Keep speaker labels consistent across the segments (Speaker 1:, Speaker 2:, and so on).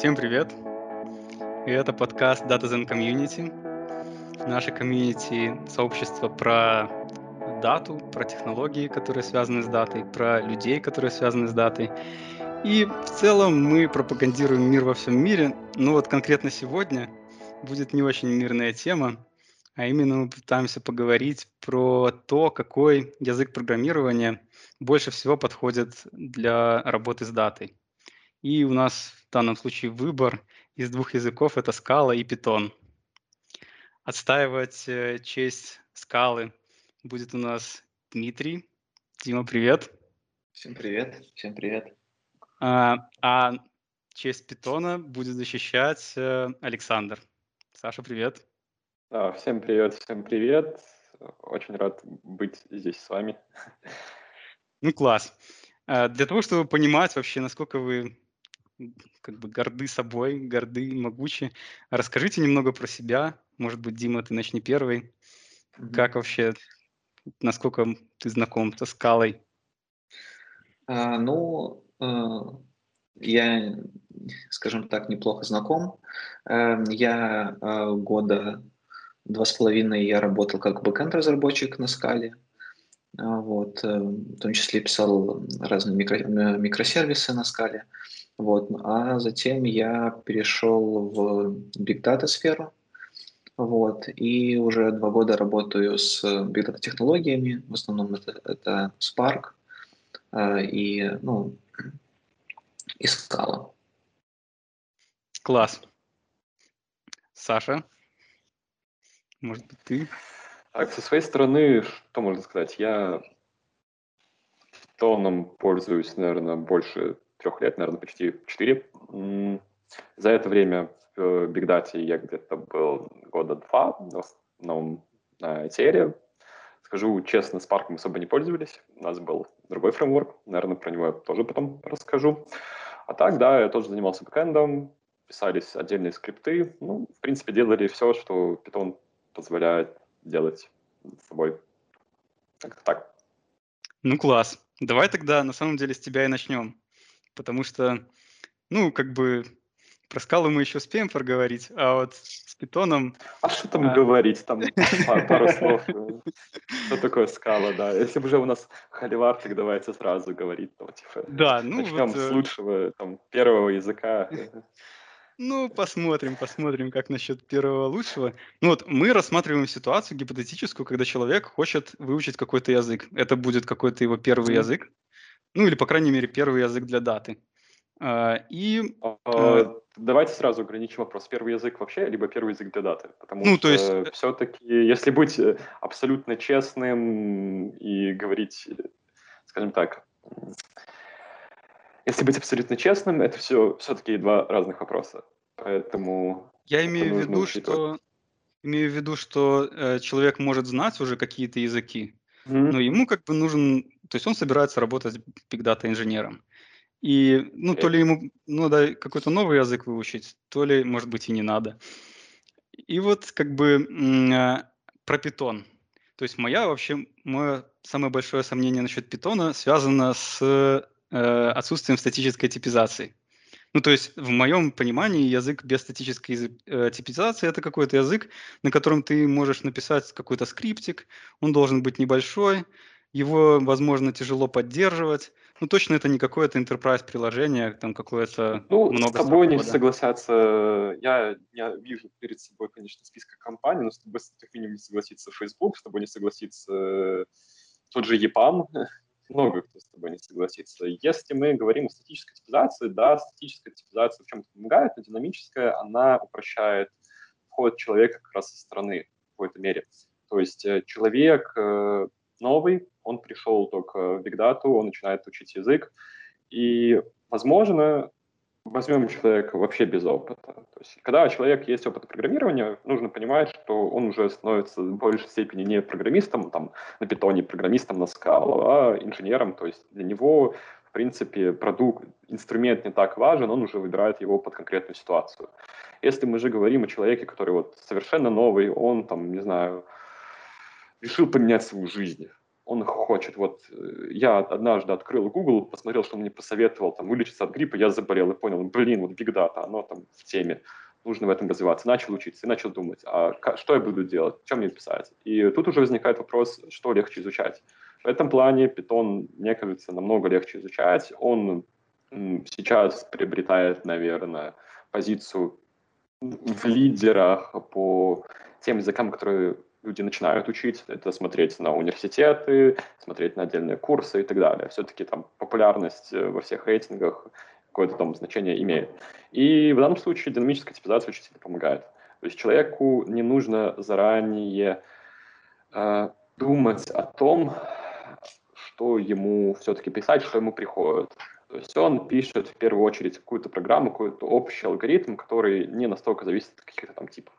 Speaker 1: Всем привет! И это подкаст Datazen Community. Наше комьюнити — сообщество про дату, про технологии, которые связаны с датой, про людей, которые связаны с датой. И в целом мы пропагандируем мир во всем мире. Но вот конкретно сегодня будет не очень мирная тема, а именно мы пытаемся поговорить про то, какой язык программирования больше всего подходит для работы с датой. И у нас в данном случае выбор из двух языков — это Scala и Python. Отстаивать э, честь скалы будет у нас Дмитрий. Дима, привет.
Speaker 2: Всем привет, всем привет.
Speaker 1: А, а честь питона будет защищать э, Александр. Саша, привет.
Speaker 3: Всем привет, всем привет. Очень рад быть здесь с вами.
Speaker 1: Ну, класс. А, для того, чтобы понимать вообще, насколько вы как бы горды собой, горды, могучи, расскажите немного про себя. Может быть, Дима, ты начни первый. Mm-hmm. Как вообще, насколько ты знаком со скалой?
Speaker 2: А, ну, э, я, скажем так, неплохо знаком. Э, я э, года два с половиной я работал как бэкэнд-разработчик на скале. А, вот, в том числе писал разные микро, микросервисы на скале. Вот, а затем я перешел в Big Data сферу. Вот, и уже два года работаю с Big Data технологиями. В основном это, это Spark и, ну, и Scala.
Speaker 1: Класс. Саша, может быть, ты?
Speaker 3: Так, со своей стороны, что можно сказать? Я тоном пользуюсь, наверное, больше трех лет, наверное, почти четыре. За это время в Big Data я где-то был года два, в основном на Ethereum. Скажу честно, Spark мы особо не пользовались. У нас был другой фреймворк, наверное, про него я тоже потом расскажу. А так, да, я тоже занимался бэкэндом, писались отдельные скрипты. Ну, в принципе, делали все, что Python позволяет делать с собой. Как-то так.
Speaker 1: Ну, класс. Давай тогда на самом деле с тебя и начнем потому что, ну, как бы про скалу мы еще успеем проговорить, а вот с питоном...
Speaker 3: А что там а... говорить? Там пару слов. Что такое скала, да. Если бы уже у нас холивар, так давайте сразу говорить. Ну, типа,
Speaker 1: да, ну
Speaker 3: Начнем вот, с э, лучшего, там, первого языка.
Speaker 1: Ну, посмотрим, посмотрим, как насчет первого лучшего. Ну вот, мы рассматриваем ситуацию гипотетическую, когда человек хочет выучить какой-то язык. Это будет какой-то его первый язык. Ну, или, по крайней мере, первый язык для даты. А, и...
Speaker 3: А, а, давайте сразу ограничим вопрос. Первый язык вообще, либо первый язык для даты? Потому ну, что то есть... Э, все-таки, если быть э, абсолютно честным и говорить, скажем так, если быть абсолютно честным, это все все-таки два разных вопроса. Поэтому...
Speaker 1: Я имею в виду, что имею в виду, что э, человек может знать уже какие-то языки, mm-hmm. но ему как бы нужен то есть он собирается работать Data инженером. И, ну, то ли ему надо какой-то новый язык выучить, то ли, может быть, и не надо. И вот как бы а, про питон. То есть моя вообще, мое самое большое сомнение насчет питона связано с э, отсутствием статической типизации. Ну, то есть в моем понимании язык без статической э, типизации это какой-то язык, на котором ты можешь написать какой-то скриптик, он должен быть небольшой, его, возможно, тяжело поддерживать. Ну, точно это не какое-то enterprise приложение, там какое-то
Speaker 3: ну, много с тобой не согласятся. Я, я вижу перед собой, конечно, списка компаний, но с тобой как минимум не согласится Facebook, с тобой не согласится тот же EPAM, много кто с тобой не согласится. Если мы говорим о статической типизации, да, статическая типизация в чем-то помогает, но динамическая, она упрощает вход человека как раз со стороны в какой-то мере. То есть э, человек э, новый, он пришел только в Data, он начинает учить язык, и, возможно, возьмем человека вообще без опыта. То есть, когда у человека есть опыт программирования, нужно понимать, что он уже становится в большей степени не программистом там, на питоне, программистом на Scala, а инженером. То есть для него, в принципе, продукт, инструмент не так важен, он уже выбирает его под конкретную ситуацию. Если мы же говорим о человеке, который вот совершенно новый, он там, не знаю, решил поменять свою жизнь, он хочет, вот э, я однажды открыл Google, посмотрел, что он мне посоветовал там вылечиться от гриппа, я заболел и понял, блин, вот Big Data, оно там в теме, нужно в этом развиваться. Начал учиться и начал думать, а что я буду делать, что мне писать. И тут уже возникает вопрос, что легче изучать. В этом плане Python, мне кажется, намного легче изучать. Он сейчас приобретает, наверное, позицию в лидерах по тем языкам, которые люди начинают учить, это смотреть на университеты, смотреть на отдельные курсы и так далее. Все-таки там популярность э, во всех рейтингах какое-то там значение имеет. И в данном случае динамическая типизация очень сильно помогает. То есть человеку не нужно заранее э, думать о том, что ему все-таки писать, что ему приходит. То есть он пишет в первую очередь какую-то программу, какой-то общий алгоритм, который не настолько зависит от каких-то там типов.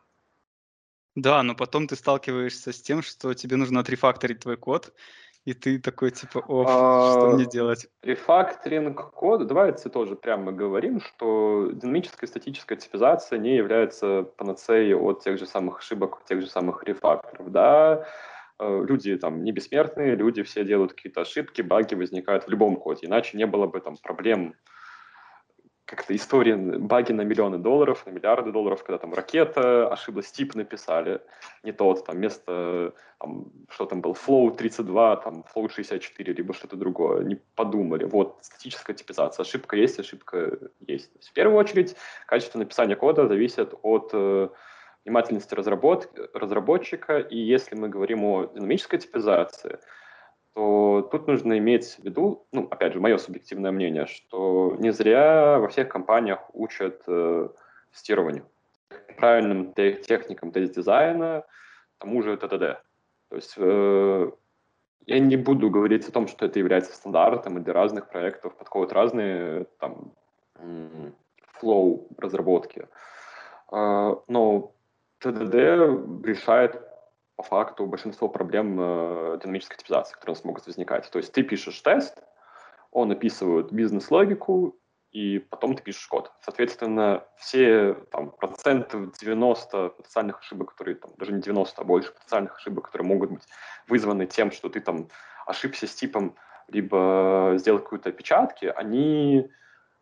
Speaker 1: Да, но потом ты сталкиваешься с тем, что тебе нужно отрефакторить твой код, и ты такой типа, о, что мне а, делать?
Speaker 3: Рефакторинг кода, давайте тоже прямо говорим, что динамическая статическая типизация не является панацеей от тех же самых ошибок, тех же самых рефакторов, да, э, люди там не бессмертные, люди все делают какие-то ошибки, баги возникают в любом коде, иначе не было бы там проблем как-то истории, баги на миллионы долларов, на миллиарды долларов, когда там ракета, ошиблась, тип написали, не тот, там вместо, там, что там был, flow 32, там flow 64, либо что-то другое, не подумали. Вот, статическая типизация, ошибка есть, ошибка есть. в первую очередь, качество написания кода зависит от э, внимательности разработчика, и если мы говорим о динамической типизации – то тут нужно иметь в виду, ну, опять же, мое субъективное мнение, что не зря во всех компаниях учат э, тестированию, правильным техникам тест-дизайна, тому же ТТД. То есть э, я не буду говорить о том, что это является стандартом, и для разных проектов подходят разные там флоу разработки. Э, но ТДД решает по факту большинство проблем э, динамической типизации, которые у нас могут возникать. То есть ты пишешь тест, он описывает бизнес-логику, и потом ты пишешь код. Соответственно, все там, процентов 90 потенциальных ошибок, которые, там, даже не 90, а больше потенциальных ошибок, которые могут быть вызваны тем, что ты там ошибся с типом, либо сделал какую-то опечатки, они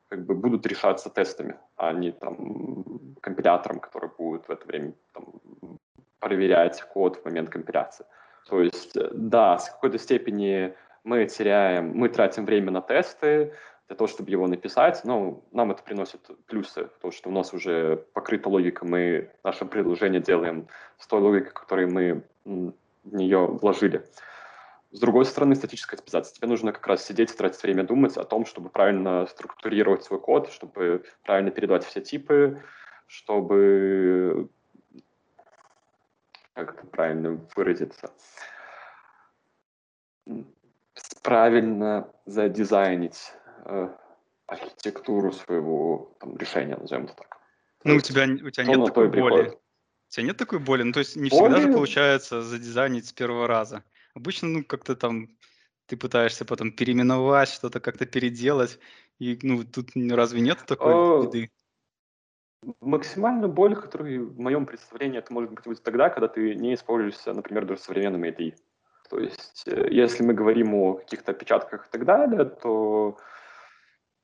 Speaker 3: как бы будут решаться тестами, а не там компилятором, который будет в это время там, проверять код в момент компиляции. То есть, э, да, с какой-то степени мы теряем, мы тратим время на тесты для того, чтобы его написать, но нам это приносит плюсы, потому что у нас уже покрыта логика, мы наше предложение делаем с той логикой, которую мы в нее вложили. С другой стороны, статическая типизация. Тебе нужно как раз сидеть и тратить время думать о том, чтобы правильно структурировать свой код, чтобы правильно передавать все типы, чтобы как это правильно выразиться, правильно задизайнить э, архитектуру своего там, решения, назовем это так.
Speaker 1: Ну, у тебя, у тебя нет такой боли. У тебя нет такой боли? Ну, то есть не боли... всегда же получается задизайнить с первого раза. Обычно, ну, как-то там ты пытаешься потом переименовать, что-то как-то переделать, и, ну, тут разве нет такой беды?
Speaker 3: Максимальную боль, которую в моем представлении это может быть тогда, когда ты не используешься, например, даже современными API. То есть, э, если мы говорим о каких-то опечатках и так далее, то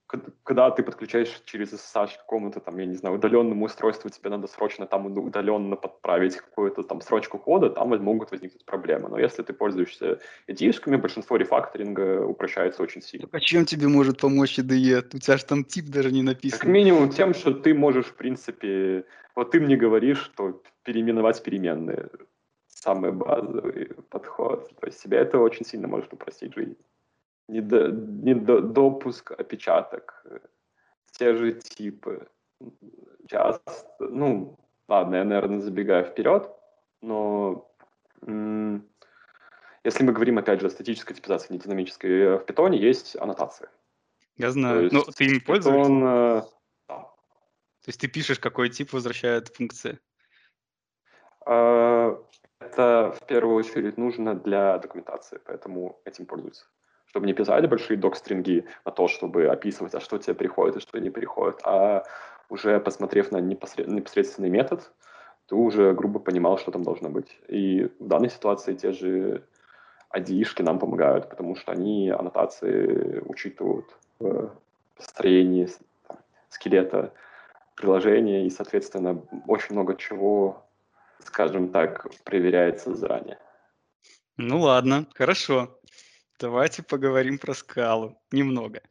Speaker 3: когда ты подключаешь через SSH к какому-то там, я не знаю, удаленному устройству, тебе надо срочно там удаленно подправить какую-то там строчку кода, там могут возникнуть проблемы. Но если ты пользуешься IDE-шками, большинство рефакторинга упрощается очень сильно.
Speaker 1: А чем тебе может помочь IDE? У тебя же там тип даже не написан.
Speaker 3: Как минимум тем, что ты можешь, в принципе, вот ты мне говоришь, что переименовать переменные самый базовый подход. То есть тебе это очень сильно может упростить жизнь недо, недопуск опечаток, те же типы. Часто, ну, ладно, я, наверное, забегаю вперед, но если мы говорим, опять же, о статической типизации, не динамической, э, в питоне есть аннотации.
Speaker 1: Я знаю. Ну, ты им пользуешься? Питон, э, да. То есть ты пишешь, какой тип возвращает функции?
Speaker 3: Э, это в первую очередь нужно для документации, поэтому этим пользуются чтобы не писать большие док-стринги на то, чтобы описывать, а что тебе приходит и что не приходит, а уже посмотрев на непосредственный метод, ты уже грубо понимал, что там должно быть. И в данной ситуации те же IDE-шки нам помогают, потому что они аннотации учитывают в построении скелета приложения, и, соответственно, очень много чего, скажем так, проверяется заранее.
Speaker 1: Ну ладно, хорошо. Давайте поговорим про скалу немного.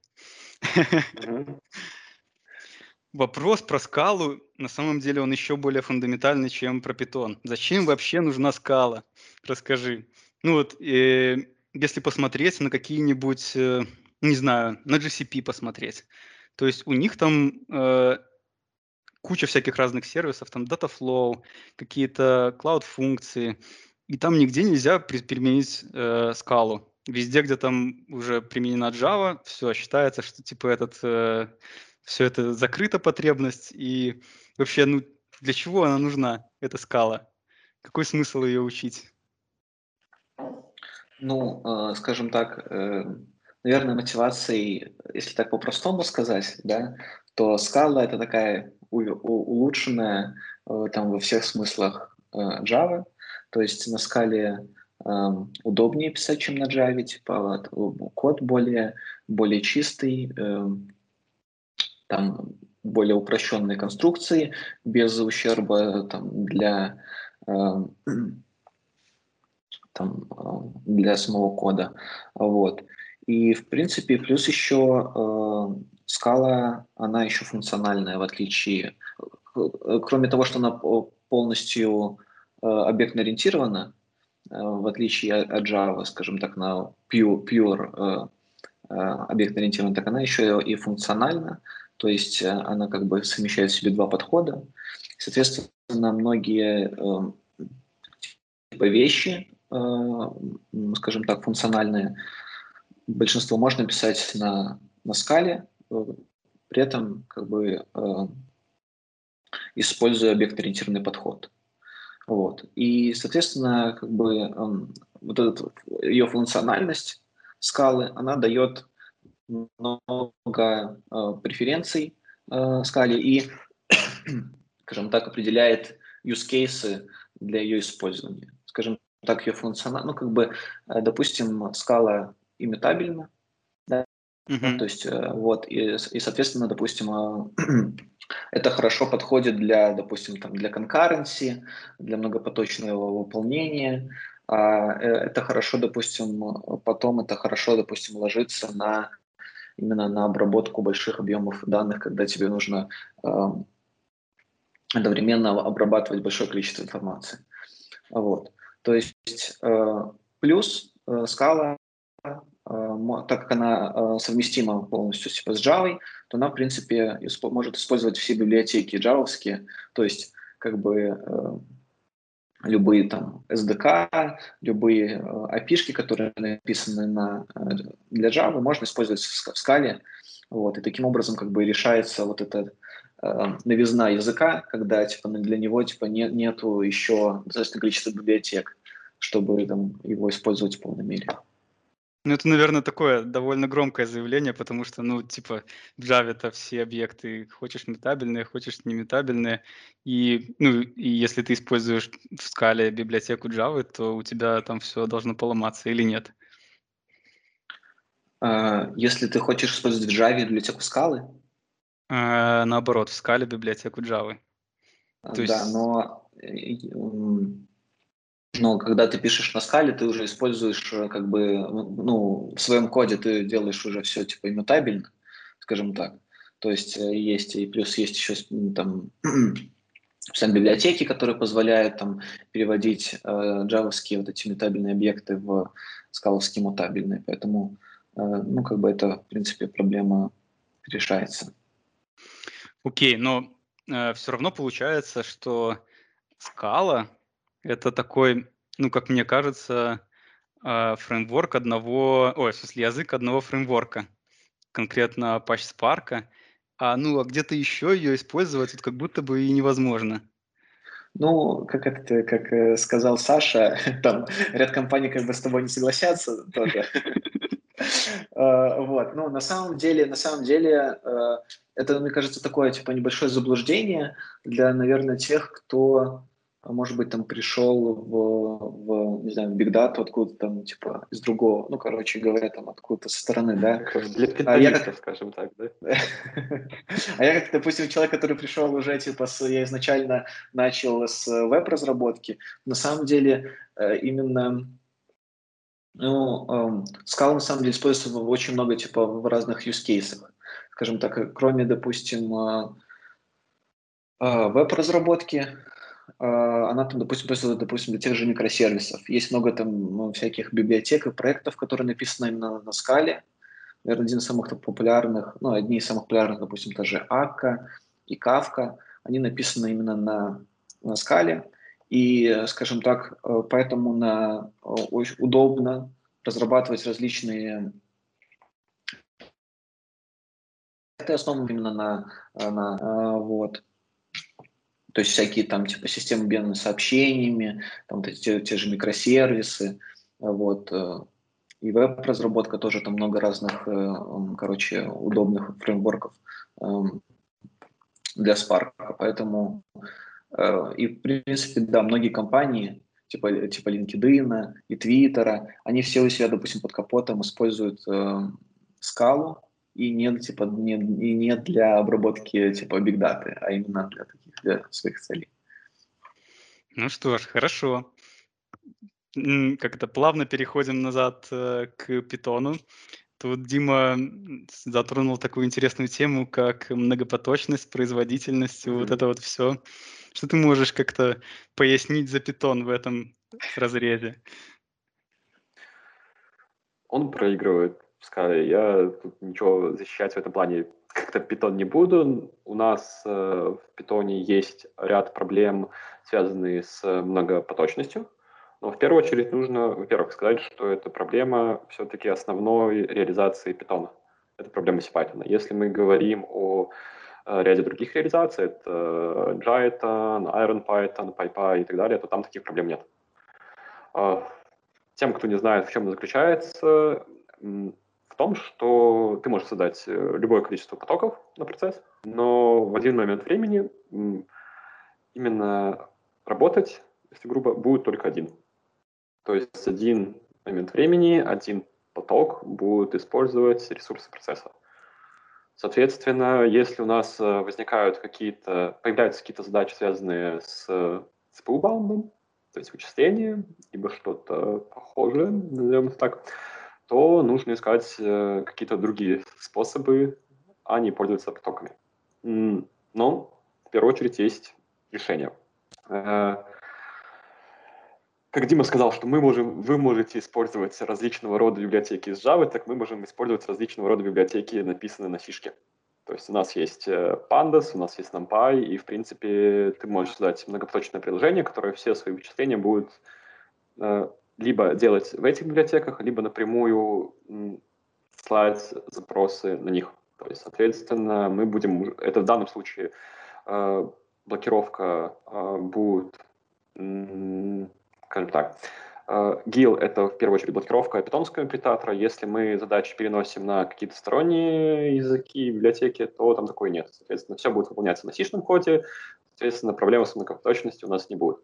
Speaker 1: Вопрос про скалу, на самом деле, он еще более фундаментальный, чем про питон. Зачем вообще нужна скала? Расскажи. Ну вот, э, если посмотреть на какие-нибудь, э, не знаю, на GCP посмотреть, то есть у них там э, куча всяких разных сервисов, там Dataflow, какие-то cloud-функции, и там нигде нельзя применить э, скалу. Везде, где там уже применена Java, все, считается, что типа этот э, все это закрыта потребность, и вообще, ну, для чего она нужна, эта скала? Какой смысл ее учить?
Speaker 2: Ну, э, скажем так, э, наверное, мотивацией, если так по-простому сказать, да, то скала это такая улучшенная э, там во всех смыслах э, Java, то есть на скале удобнее писать, чем на Java, типа код более, более чистый, э, там более упрощенные конструкции без ущерба там, для, э, там, э, для самого кода. Вот. И, в принципе, плюс еще э, она еще функциональная, в отличие, э, кроме того, что она полностью э, объектно-ориентирована, э, в отличие от Java, скажем так, на pure, pure э, э, объектно-ориентированная, так она еще и функциональна, то есть э, она как бы совмещает в себе два подхода. Соответственно, многие э, типа вещи, э, скажем так, функциональные, большинство можно писать на, на скале, э, при этом как бы э, используя объект-ориентированный подход. Вот. И, соответственно, как бы э, вот эта ее функциональность скалы, она дает много э, преференций э, скале и, скажем так, определяет use cases для ее использования. Скажем так, ее функционал, ну, как бы, э, допустим, скала имитабельна, да, mm-hmm. то есть, э, вот, и, и, соответственно, допустим, э, это хорошо подходит для, допустим, там, для concurrency, для многопоточного выполнения, а, э, это хорошо, допустим, потом это хорошо, допустим, ложится на именно на обработку больших объемов данных, когда тебе нужно э, одновременно обрабатывать большое количество информации. Вот. То есть э, плюс э, скала, так как она э, совместима полностью типа, с Java, то она, в принципе, исп может использовать все библиотеки джавовские, то есть как бы э, любые там SDK, любые э, API, которые написаны на, э, для Java, можно использовать в скале. Вот, и таким образом как бы решается вот эта э, новизна языка, когда типа для него типа не, нету еще достаточно количества библиотек, чтобы там, его использовать в полной мере.
Speaker 1: Ну, это, наверное, такое довольно громкое заявление, потому что, ну, типа, в Java это все объекты, хочешь метабельные, хочешь неметабельные, и, ну, и если ты используешь в скале библиотеку Java, то у тебя там все должно поломаться или нет?
Speaker 2: А, если ты хочешь использовать в Java библиотеку скалы?
Speaker 1: А, наоборот, в скале библиотеку Java.
Speaker 2: То да, есть... но но когда ты пишешь на скале, ты уже используешь э, как бы, ну, в своем коде ты делаешь уже все типа иммутабельно, скажем так. То есть э, есть и плюс есть еще там сами библиотеки, которые позволяют там переводить э, джавовские вот эти мутабельные объекты в скаловские мутабельные. Поэтому, э, ну, как бы это, в принципе, проблема решается.
Speaker 1: Окей, okay, но э, все равно получается, что скала это такой, ну, как мне кажется, а, фреймворк одного, ой, в смысле, язык одного фреймворка, конкретно Apache Spark. А, ну, а где-то еще ее использовать, вот как будто бы и невозможно.
Speaker 2: Ну, как это, как э, сказал Саша, там ряд компаний как бы с тобой не согласятся тоже. А, вот, ну, на самом деле, на самом деле, э, это, мне кажется, такое, типа, небольшое заблуждение для, наверное, тех, кто может быть, там пришел в, в не знаю, в Big Data откуда-то там, типа, из другого, ну, короче говоря, там откуда-то со стороны, да.
Speaker 3: Для а я как... скажем так, да.
Speaker 2: а я как, допустим, человек, который пришел уже, типа, с, я изначально начал с веб-разработки, на самом деле э, именно ну, эм, Scala на самом деле используется очень много, типа, в разных use cases. Скажем так, кроме, допустим, э, э, веб-разработки, а, она там, допустим, используется, допустим, для тех же микросервисов. Есть много там ну, всяких библиотек и проектов, которые написаны именно на скале. Наверное, один из самых популярных, ну, одни из самых популярных, допустим, тоже Akka и Kafka, они написаны именно на, на скале. И, скажем так, э, поэтому на, очень удобно разрабатывать различные это основано именно на, на вот. То есть всякие там типа системы обмена сообщениями, там те, те же микросервисы, вот. Э, и веб-разработка тоже там много разных, э, короче, удобных фреймворков эм, для Spark. Поэтому э, и в принципе, да, многие компании, типа, типа LinkedIn и Twitter, они все у себя, допустим, под капотом используют скалу, и не, типа, не, и не для обработки типа big data, а именно для таких для своих целей.
Speaker 1: Ну что ж, хорошо. Как-то плавно переходим назад э, к питону. Тут Дима затронул такую интересную тему, как многопоточность, производительность, mm-hmm. вот это вот все. Что ты можешь как-то пояснить за питон в этом разрезе?
Speaker 3: Он проигрывает Scala. Я тут ничего защищать в этом плане как-то питон не буду. У нас э, в питоне есть ряд проблем, связанные с многопоточностью. Но в первую очередь нужно, во-первых, сказать, что это проблема все-таки основной реализации питона. Это проблема CPython. Если мы говорим о э, ряде других реализаций, это Jython, IronPython, PyPy и так далее, то там таких проблем нет. Э, тем, кто не знает, в чем заключается, в том, что ты можешь создать э, любое количество потоков на процесс, но в один момент времени именно работать, если грубо, будет только один. То есть один момент времени, один поток будет использовать ресурсы процесса. Соответственно, если у нас э, возникают какие-то, появляются какие-то задачи, связанные с CPU-баундом, то есть вычисление, либо что-то похожее, назовем это так, то нужно искать э, какие-то другие способы, а не пользоваться потоками. Но в первую очередь есть решение. Э, как Дима сказал, что мы можем, вы можете использовать различного рода библиотеки из Java, так мы можем использовать различного рода библиотеки, написанные на фишке. То есть у нас есть э, Pandas, у нас есть NumPy, и, в принципе, ты можешь создать многопоточное приложение, которое все свои вычисления будет либо делать в этих библиотеках, либо напрямую слать запросы на них. То есть, соответственно, мы будем, это в данном случае э, блокировка э, будет, э, скажем так, э, GIL — это в первую очередь блокировка питонского имплитатора. Если мы задачи переносим на какие-то сторонние языки, библиотеки, то там такой нет. Соответственно, все будет выполняться на сишном коде, соответственно, проблемы с многопоточностью у нас не будет.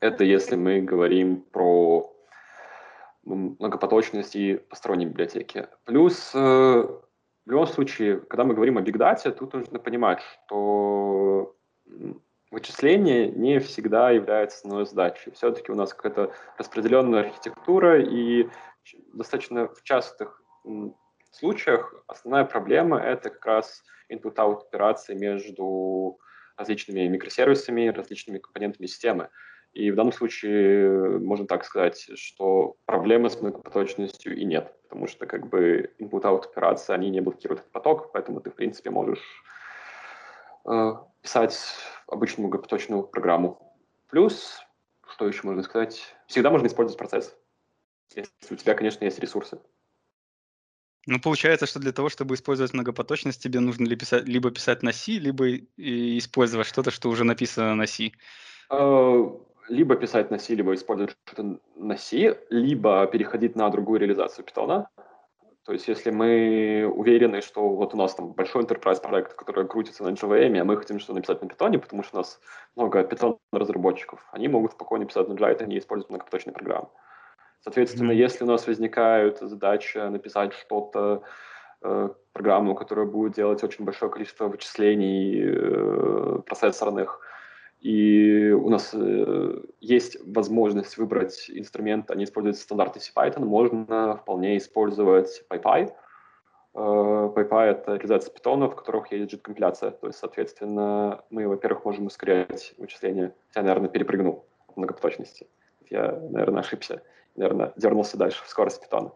Speaker 3: Это если мы говорим про многопоточность и посторонние библиотеки. Плюс, э, в любом случае, когда мы говорим о Data, тут нужно понимать, что вычисление не всегда является основной задачей. Все-таки у нас какая-то распределенная архитектура, и достаточно в частых случаях основная проблема — это как раз input-out операции между различными микросервисами, различными компонентами системы. И в данном случае можно так сказать, что проблемы с многопоточностью и нет, потому что как бы input-out операции, они не блокируют этот поток, поэтому ты, в принципе, можешь э, писать обычную многопоточную программу. Плюс, что еще можно сказать, всегда можно использовать процесс, если у тебя, конечно, есть ресурсы.
Speaker 1: Ну, получается, что для того, чтобы использовать многопоточность, тебе нужно ли писать, либо писать на C, либо использовать что-то, что уже написано на C.
Speaker 3: Uh, либо писать на C, либо использовать что-то на C, либо переходить на другую реализацию питона. То есть если мы уверены, что вот у нас там большой enterprise проект, который крутится на JVM, а мы хотим что написать на Python, потому что у нас много Python разработчиков, они могут спокойно писать на Java, не используют многопоточные программы. Соответственно, mm-hmm. если у нас возникает задача написать что-то, э, программу, которая будет делать очень большое количество вычислений э, процессорных, и у нас э, есть возможность выбрать инструмент, не использовать стандартный CPython, можно вполне использовать PyPy. Э, PyPy — это реализация питона, в которых есть JIT-компиляция. То есть, соответственно, мы, во-первых, можем ускорять вычисления. Я, наверное, перепрыгнул многопоточности. Я, наверное, ошибся. Наверное, дернулся дальше в скорость питона.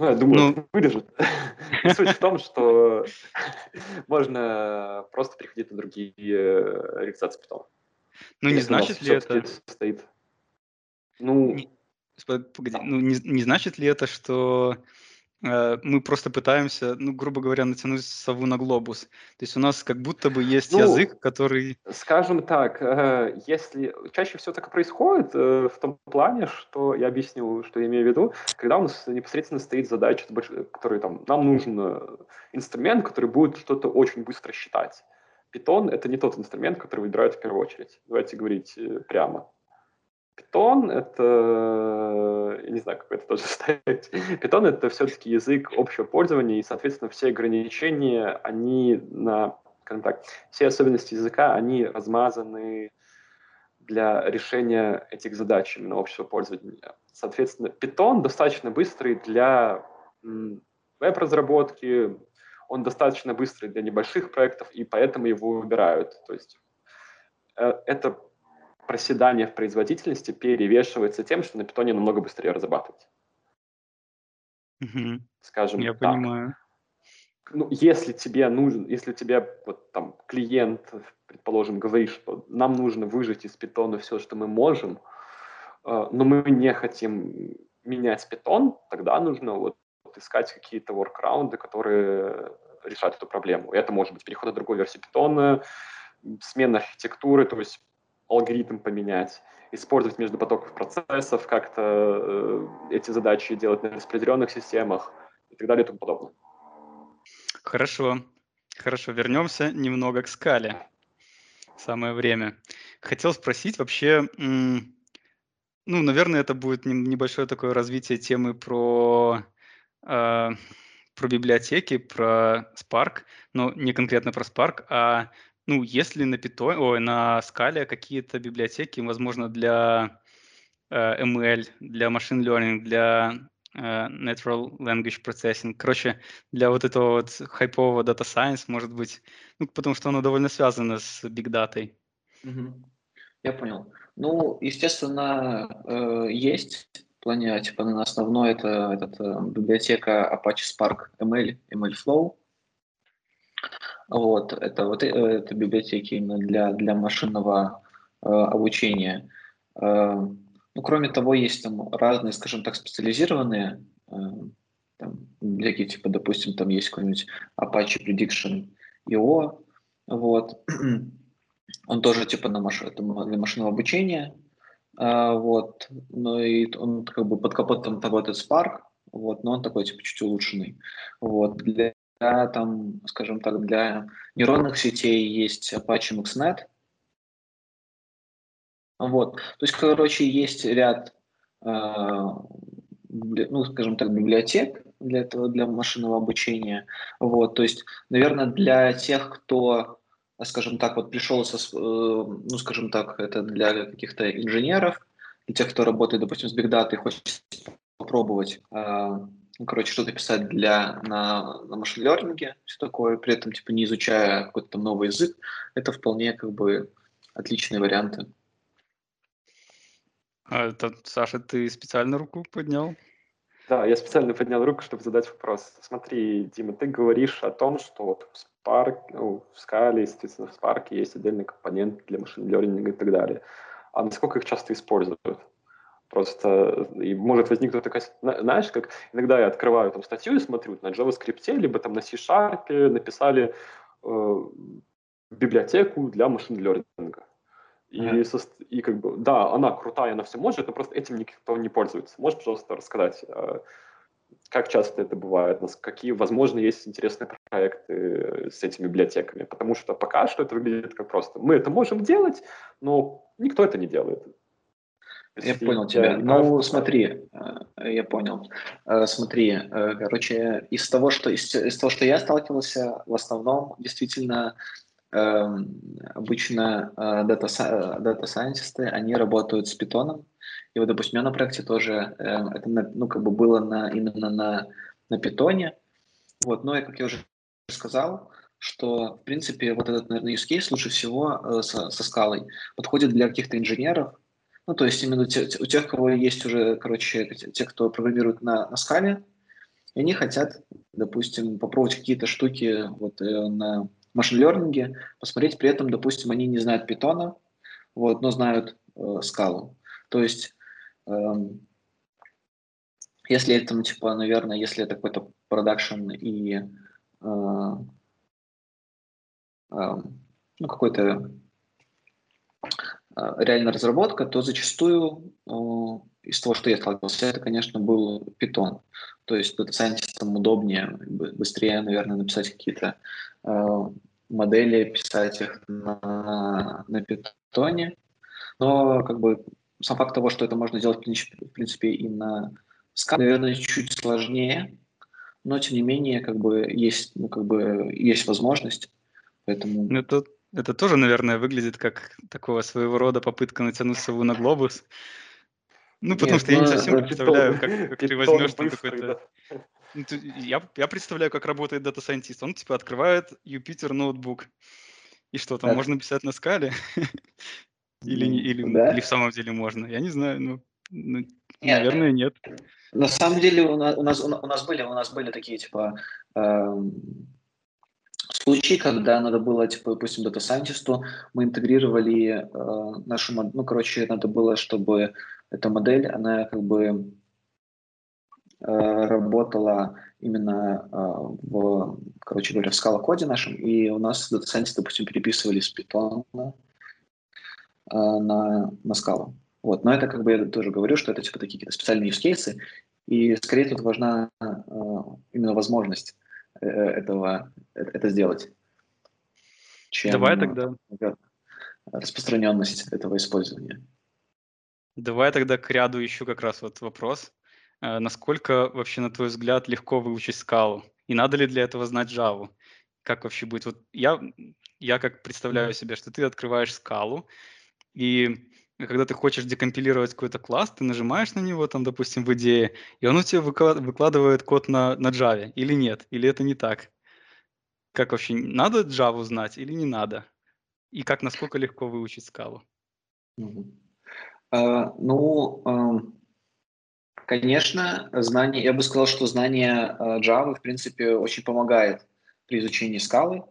Speaker 3: Ну, я думаю, ну... выдержит. Суть в том, что можно просто переходить на другие э, реализации питона.
Speaker 1: Ну, не значит ли это... Стоит. Ну, погоди, ну не, не значит ли это, что мы просто пытаемся, ну, грубо говоря, натянуть сову на глобус. То есть у нас как будто бы есть ну, язык, который...
Speaker 3: Скажем так, э, если чаще всего так и происходит э, в том плане, что я объяснил, что я имею в виду, когда у нас непосредственно стоит задача, который там, нам нужен инструмент, который будет что-то очень быстро считать. Питон — это не тот инструмент, который выбирают в первую очередь. Давайте говорить прямо. Python — это, я не знаю, как это тоже ставить, Python — это все-таки язык общего пользования, и, соответственно, все ограничения, они на, скажем так, все особенности языка, они размазаны для решения этих задач именно общего пользования. Соответственно, Python достаточно быстрый для веб-разработки, он достаточно быстрый для небольших проектов, и поэтому его выбирают. То есть э, это проседание в производительности перевешивается тем, что на питоне намного быстрее разрабатывать.
Speaker 1: Угу. Скажем Я так. понимаю.
Speaker 3: Ну, если тебе нужен, если тебе вот там клиент, предположим, говорит, что нам нужно выжать из питона все, что мы можем, э, но мы не хотим менять питон, тогда нужно вот, искать какие-то воркраунды, которые решают эту проблему. И это может быть переход на другую версию питона, смена архитектуры, то есть алгоритм поменять, использовать между потоков процессов, как-то э, эти задачи делать на распределенных системах и так далее и тому подобное.
Speaker 1: Хорошо. Хорошо, вернемся немного к скале. Самое время. Хотел спросить вообще, ну, наверное, это будет небольшое такое развитие темы про, э, про библиотеки, про Spark, но не конкретно про Spark, а ну, есть ли на Python, ой, на скале какие-то библиотеки, возможно, для э, ML, для machine learning, для э, natural language processing, короче, для вот этого вот хайпового data science, может быть, ну, потому что оно довольно связано с big data.
Speaker 2: Угу. Я понял. Ну, естественно, э, есть в плане, типа, на основной это, это э, библиотека Apache Spark ML, MLflow, вот, это вот э, это библиотеки именно для, для машинного э, обучения. Э, ну, кроме того, есть там разные, скажем так, специализированные э, там, библиотеки, типа, допустим, там есть какой-нибудь Apache Prediction IO, вот. Он тоже типа на маш... для машинного обучения, э, вот, но и он как бы под капотом работает Spark, вот, но он такой типа чуть улучшенный. Вот. Для для, там, скажем так, для нейронных сетей есть Apache MaxNet. Вот. То есть, короче, есть ряд, э, ну, скажем так, библиотек для этого, для машинного обучения. Вот. То есть, наверное, для тех, кто скажем так, вот пришел со, э, ну, скажем так, это для каких-то инженеров, для тех, кто работает, допустим, с Big Data и хочет попробовать э, ну, короче, что-то писать для, на, на машин learning, все такое, при этом, типа, не изучая какой-то там новый язык, это вполне, как бы, отличные варианты.
Speaker 1: А это, Саша, ты специально руку поднял?
Speaker 3: Да, я специально поднял руку, чтобы задать вопрос. Смотри, Дима, ты говоришь о том, что вот в Spark, ну, в Scala, естественно, в Spark есть отдельный компонент для машин learning и так далее. А насколько их часто используют? Просто и может возникнуть такая, знаешь, как иногда я открываю там статью и смотрю на JavaScript, либо там на C-Sharp написали э, библиотеку для машин learning. И, mm-hmm. со, и как бы, да, она крутая, она все может, но просто этим никто не пользуется. Можешь, пожалуйста, рассказать, э, как часто это бывает, какие, возможно, есть интересные проекты с этими библиотеками, потому что пока что это выглядит как просто. Мы это можем делать, но никто это не делает.
Speaker 2: Я понял тебя. Ну, смотри, э, я понял. Э, смотри, э, короче, из того, что из, из того, что я сталкивался, в основном действительно эм, обычно дата, дата сайентисты, они работают с питоном. И вот, допустим, меня на проекте тоже это, ну, как бы было на, именно на, на питоне. Вот, но, как я уже сказал, что, в принципе, вот этот, наверное, use case лучше всего со, со скалой подходит для каких-то инженеров, ну, то есть именно те, у тех, кого есть уже, короче, те, кто программирует на, на скале, и они хотят, допустим, попробовать какие-то штуки вот, э, на машин-лернинге, посмотреть при этом, допустим, они не знают питона, вот, но знают э, скалу. То есть, э, если это, типа, наверное, если это какой-то продакшн и э, э, ну, какой-то реальная разработка, то зачастую э, из того, что я сталкивался, это, конечно, был Python. То есть это сайентистам удобнее, быстрее, наверное, написать какие-то э, модели, писать их на, на Python. Но как бы сам факт того, что это можно сделать, в принципе, и на Scala, наверное, чуть сложнее, но тем не менее, как бы есть, ну, как бы есть возможность. Поэтому...
Speaker 1: Ну, это это тоже, наверное, выглядит как такого своего рода попытка натянуть сову на глобус. Ну, потому Нет, что я не совсем представляю, как, как ты возьмешь там какой-то... Ну, я, я представляю, как работает data scientist. Он, типа, открывает Jupyter Notebook. И что, там да. можно писать на скале? или, или, да. или в самом деле можно? Я не знаю, ну, ну нет. наверное, нет.
Speaker 2: На самом деле у нас, у нас, у нас, были, у нас были такие, типа, эм, случаи, когда надо было, типа, допустим, дата-сайентисту, мы интегрировали э, нашу модель, ну, короче, надо было, чтобы эта модель, она как бы э, работала именно э, в, короче говоря, в Scala-коде нашем, и у нас дата-сайентисты, допустим, переписывали с Python э, на, на скалу. Вот. Но это, как бы, я тоже говорю, что это, типа, такие специальные use cases, и скорее тут важна э, именно возможность этого, э, это сделать,
Speaker 1: чем Давай тогда.
Speaker 2: распространенность этого использования.
Speaker 1: Давай тогда к ряду еще как раз вот вопрос. Э, насколько вообще, на твой взгляд, легко выучить скалу? И надо ли для этого знать Java? Как вообще будет? Вот я, я как представляю себе, что ты открываешь скалу, и когда ты хочешь декомпилировать какой-то класс, ты нажимаешь на него, там, допустим, в идее, и он у тебя выкладывает код на, на Java, или нет, или это не так. Как вообще, надо Java знать или не надо? И как, насколько легко выучить скалу?
Speaker 2: Uh, ну, конечно, знание, я бы сказал, что знание uh, Java, в принципе, очень помогает при изучении скалы,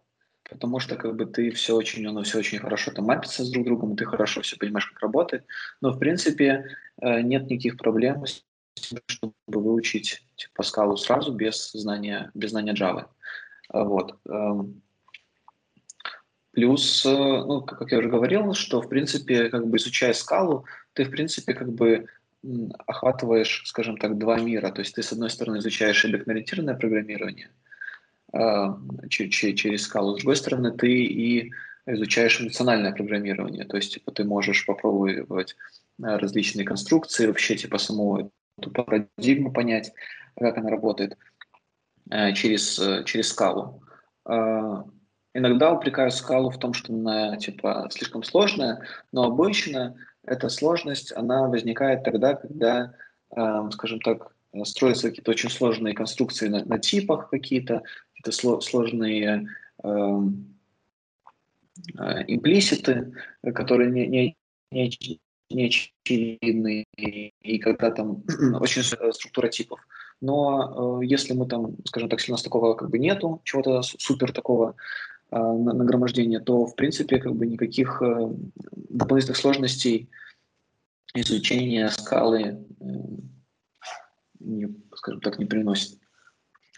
Speaker 2: потому что как бы ты все очень, оно все очень хорошо там мапится с друг другом, ты хорошо все понимаешь, как работает, но в принципе э, нет никаких проблем, чтобы выучить типа скалу сразу без знания, без знания Java. Вот. Эм. Плюс, э, ну, как я уже говорил, что, в принципе, как бы изучая скалу, ты, в принципе, как бы охватываешь, скажем так, два мира. То есть ты, с одной стороны, изучаешь объектно-ориентированное программирование, через скалу. С другой стороны, ты и изучаешь функциональное программирование, то есть типа, ты можешь попробовать а, различные конструкции, вообще типа саму эту парадигму понять, как она работает а, через, через скалу. Иногда упрекаю скалу в том, что она типа слишком сложная, но обычно эта сложность, она возникает тогда, когда, скажем так, строятся какие-то очень сложные конструкции на, на типах какие-то, какие-то сложные эм, э, имплиситы, которые не, не, не, не очевидны, и когда там очень структура типов. Но э, если мы там, скажем так, сильно с такого как бы нету, чего-то супер такого э, нагромождения, то в принципе как бы никаких э, дополнительных сложностей изучения скалы, э, не, скажем так, не приносит.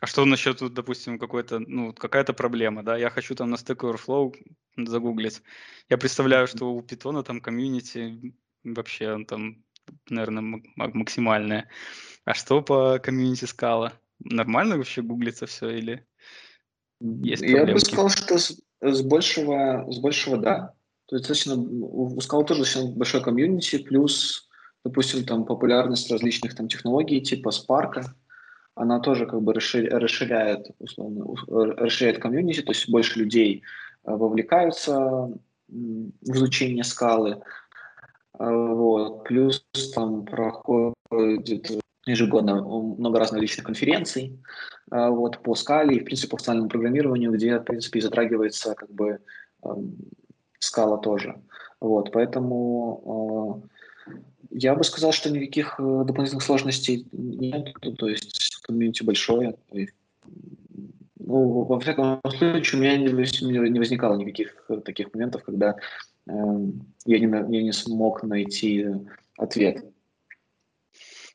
Speaker 1: А что насчет, допустим, какой-то, ну, какая-то проблема, да? Я хочу там на Stack Overflow загуглить. Я представляю, что у Python там комьюнити вообще там, наверное, максимальное. А что по комьюнити скала? нормально вообще гуглится все или
Speaker 2: есть Я бы сказал, что с, с большего, с большего да. То есть достаточно, у Scala тоже достаточно большой комьюнити, плюс, допустим, там популярность различных там технологий типа Spark, она тоже как бы расширяет, условно, расширяет комьюнити, то есть больше людей э, вовлекаются в изучение скалы. Э, вот. Плюс там проходит ежегодно много разных личных конференций э, вот, по скале и, в принципе, по функциональному программированию, где, в принципе, затрагивается как бы эм, скала тоже. Вот, поэтому э, я бы сказал, что никаких э, дополнительных сложностей нет, то есть комьюнити большое. Ну, во всяком случае, у меня не, не возникало никаких таких моментов, когда э, я, не, я не смог найти ответ.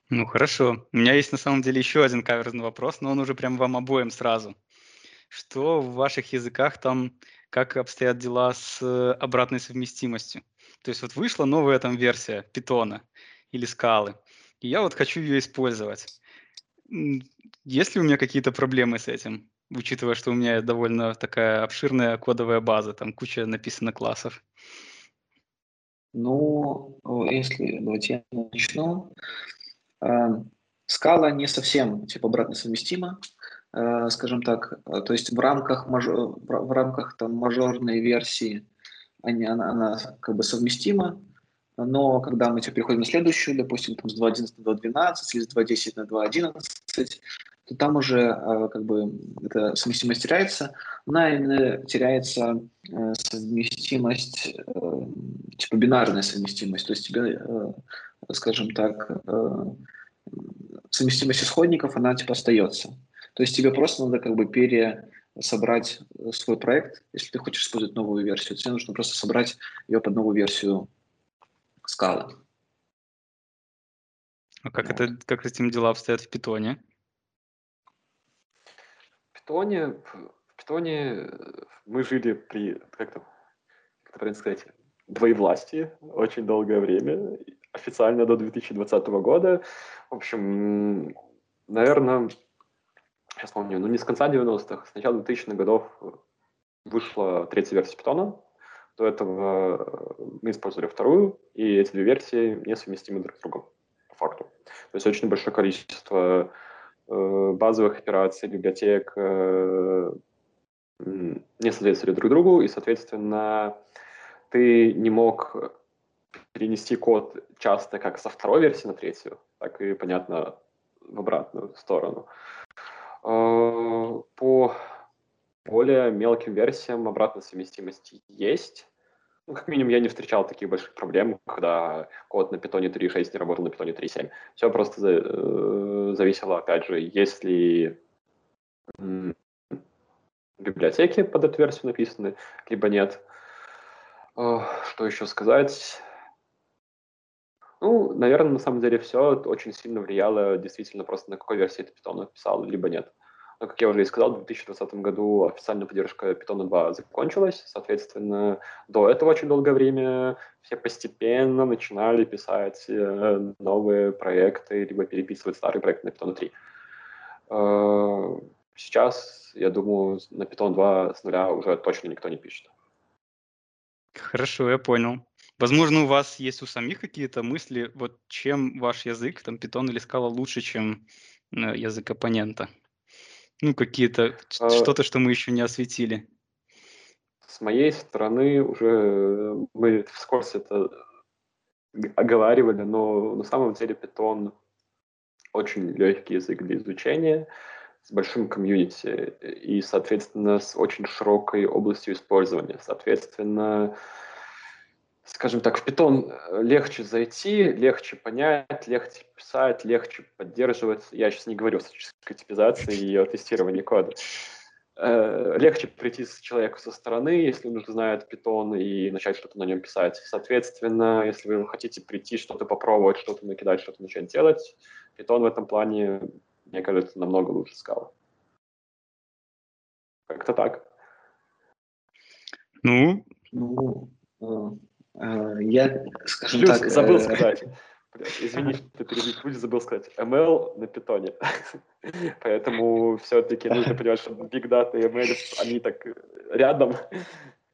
Speaker 1: Ну, хорошо. У меня есть на самом деле еще один каверзный вопрос, но он уже прям вам обоим сразу. Что в ваших языках там, как обстоят дела с э, обратной совместимостью? То есть вот вышла новая там версия питона или скалы, и я вот хочу ее использовать. Есть ли у меня какие-то проблемы с этим, учитывая, что у меня довольно такая обширная кодовая база, там куча написано классов?
Speaker 2: Ну, если давайте я начну. Эм, скала не совсем типа обратно совместима, э, скажем так. Э, то есть в рамках, в рамках там, мажорной версии они, она, она как бы совместима, но когда мы теперь переходим на следующую, допустим, там, с 2.11 на 2.12 или с 2.10 на 2.11, то там уже э, как бы эта совместимость теряется. Она именно теряется совместимость, типа бинарная совместимость. То есть тебе, скажем так, совместимость исходников, она типа остается. То есть тебе просто надо как бы пересобрать э, свой проект, если ты хочешь использовать новую версию. Тебе нужно просто собрать ее под новую версию скалы.
Speaker 1: А как, вот. это, как с этим дела обстоят в питоне?
Speaker 3: В питоне, в питоне э, мы жили при, как то как это правильно сказать, двоевластии очень долгое время официально до 2020 года. В общем, наверное, сейчас помню, ну не с конца 90-х, с начала 2000-х годов вышла третья версия питона. До этого э, мы использовали вторую, и эти две версии несовместимы друг с другом, по факту. То есть очень большое количество э, базовых операций, библиотек э, не соответствовали друг другу, и, соответственно, ты не мог перенести код часто как со второй версии на третью, так и, понятно, в обратную сторону. А, по более мелким версиям обратная совместимость есть. Ну, как минимум, я не встречал таких больших проблем, когда код на питоне 3.6 не работал на питоне 3.7. Все просто за, э, зависело, опять же, есть ли библиотеки под эту версию написаны, либо нет. А, что еще сказать? Ну, наверное, на самом деле все очень сильно влияло действительно просто на какой версии ты Python писал, либо нет. Но, как я уже и сказал, в 2020 году официальная поддержка Python 2 закончилась, соответственно, до этого очень долгое время все постепенно начинали писать э, новые проекты, либо переписывать старые проекты на Python 3. Э, сейчас, я думаю, на Python 2 с нуля уже точно никто не пишет.
Speaker 1: Хорошо, я понял. Возможно, у вас есть у самих какие-то мысли, вот чем ваш язык, там, Python или Scala лучше, чем э, язык оппонента? Ну, какие-то, а... что-то, что мы еще не осветили.
Speaker 3: С моей стороны уже э, мы вскользь это оговаривали, но на самом деле Python очень легкий язык для изучения, с большим комьюнити и, соответственно, с очень широкой областью использования. Соответственно, скажем так, в Python э, легче зайти, легче понять, легче писать, легче поддерживать. Я сейчас не говорю о статической типизации и о тестировании кода. Э, легче прийти с человеку со стороны, если он уже знает Python, и начать что-то на нем писать. Соответственно, если вы хотите прийти, что-то попробовать, что-то накидать, что-то начать делать, Python в этом плане, мне кажется, намного лучше скала. Как-то так.
Speaker 2: Ну, ну, Э, я, скажем
Speaker 3: Плюс,
Speaker 2: так...
Speaker 3: забыл э, сказать. Извини, что перебил, забыл сказать. ML на питоне. Поэтому все-таки нужно понимать, что Big Data и ML, они так рядом.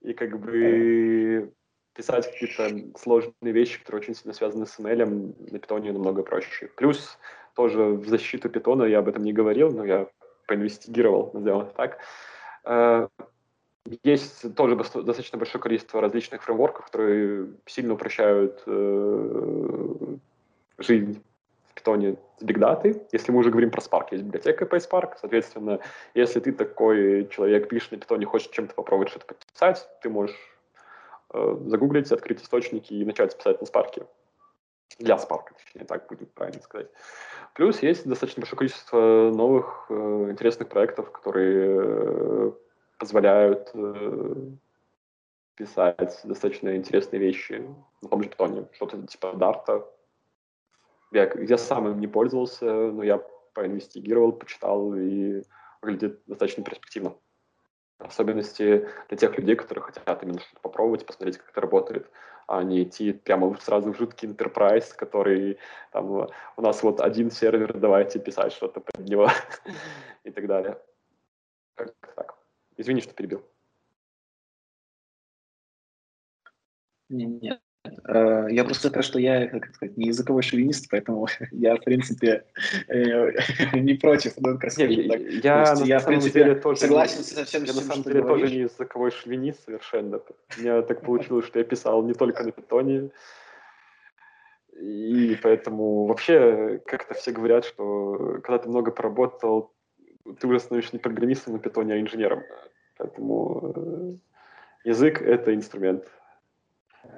Speaker 3: И как бы писать какие-то сложные вещи, которые очень сильно связаны с ML, на питоне намного проще. Плюс тоже в защиту питона, я об этом не говорил, но я поинвестигировал, это так. Есть тоже достаточно большое количество различных фреймворков, которые сильно упрощают э, жизнь в питоне с бигдатой. Если мы уже говорим про Spark, есть библиотека PySpark, соответственно, если ты такой человек, пишешь на питоне, хочешь чем-то попробовать что-то подписать, ты можешь э, загуглить, открыть источники и начать писать на Spark. Для Spark, точнее, так будет правильно сказать. Плюс есть достаточно большое количество новых э, интересных проектов, которые э, позволяют э, писать достаточно интересные вещи на том же питоне. Что-то типа Дарта. Я, я сам им не пользовался, но я поинвестигировал, почитал и выглядит достаточно перспективно. Особенности для тех людей, которые хотят именно что-то попробовать, посмотреть, как это работает а не идти прямо сразу в жуткий enterprise, который там у нас вот один сервер, давайте писать что-то под него и так далее. Как так. Извини, что перебил.
Speaker 2: Нет, Э, я просто скажу, что я, как сказать, не языковой шовинист, поэтому я, в принципе, э, не против
Speaker 3: Я, я, на, я, в принципе, деле тоже согласен со всем, Я, на самом деле, тоже не языковой шовинист совершенно. У меня так получилось, что я писал не только на питоне, и поэтому вообще как-то все говорят, что когда ты много поработал, ты уже становишься не программистом на питоне, а инженером. Поэтому э, язык — это инструмент.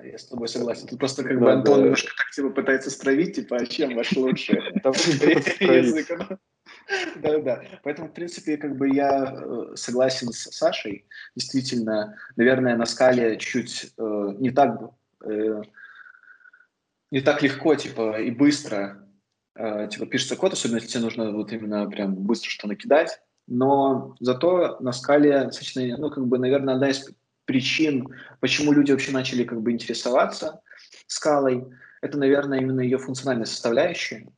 Speaker 2: Я с тобой согласен. Тут просто как бы Антон немножко так типа пытается стравить, типа, а чем ваш лучший язык? Да-да. Поэтому, в принципе, как бы я э, согласен с Сашей. Действительно, наверное, на скале чуть э, не так э, не так легко, типа, и быстро типа пишется код, особенно если тебе нужно вот именно прям быстро что накидать. Но зато на скале достаточно, ну, как бы, наверное, одна из причин, почему люди вообще начали как бы интересоваться скалой, это, наверное, именно ее функциональная составляющая.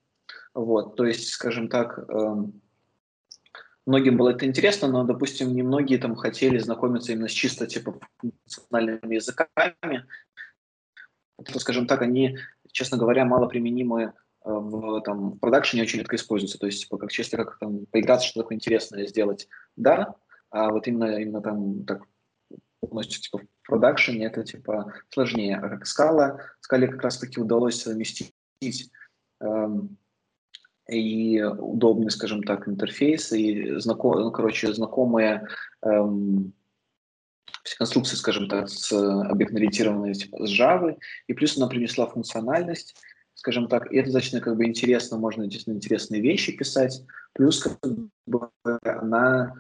Speaker 2: Вот, то есть, скажем так, эм, многим было это интересно, но, допустим, не многие там хотели знакомиться именно с чисто типа функциональными языками. Это, скажем так, они, честно говоря, мало применимы э, в, там, в продакшене очень редко используются. То есть, типа, как чисто как там поиграться, что такое интересное сделать, да, а вот именно, именно там так полностью типа, в продакшене это типа сложнее. А как скала, скале как раз-таки удалось совместить эм, и удобный, скажем так, интерфейс, и знаком, ну, короче, знакомые эм, конструкции, скажем так, с объектно-ориентированной типа, с Java, и плюс она принесла функциональность, скажем так, и это достаточно как бы интересно, можно действительно интересные вещи писать, плюс как бы она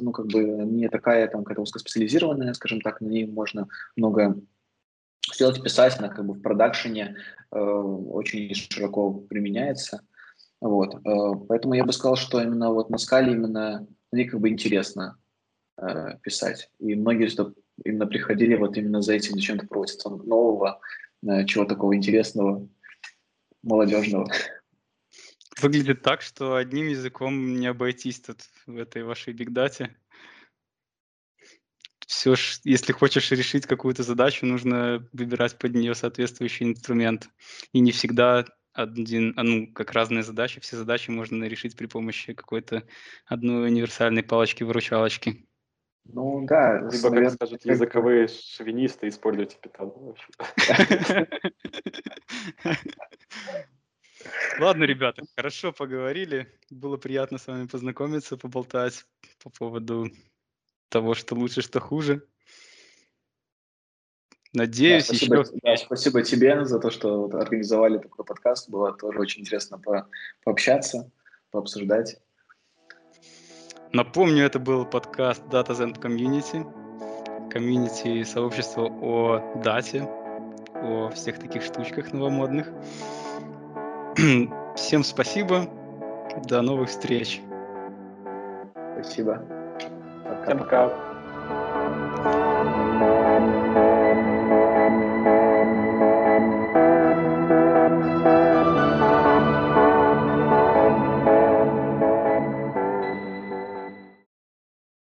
Speaker 2: ну, как бы не такая там какая-то узкоспециализированная, скажем так, на ней можно много сделать, писать, она как бы в продакшене э, очень широко применяется. Вот. Э, поэтому я бы сказал, что именно вот на скале именно мне как бы интересно э, писать. И многие сюда именно приходили вот именно за этим, зачем-то пробовать нового, э, чего такого интересного, молодежного.
Speaker 1: Выглядит так, что одним языком не обойтись тут в этой вашей бигдате. Все, ж, если хочешь решить какую-то задачу, нужно выбирать под нее соответствующий инструмент. И не всегда один, а, ну, как разные задачи, все задачи можно решить при помощи какой-то одной универсальной палочки-выручалочки.
Speaker 2: Ну да.
Speaker 3: Либо, как скажут языковые шовинисты, используйте питон.
Speaker 1: Ладно, ребята, хорошо поговорили. Было приятно с вами познакомиться, поболтать по поводу того, что лучше, что хуже. Надеюсь, да,
Speaker 2: спасибо, еще... Да, спасибо тебе за то, что вот организовали такой подкаст. Было тоже очень интересно по пообщаться, пообсуждать.
Speaker 1: Напомню, это был подкаст Data Zen Community. Комьюнити сообщество о дате, о всех таких штучках новомодных. Всем спасибо. До новых встреч.
Speaker 2: Спасибо.
Speaker 3: Пока. Всем пока.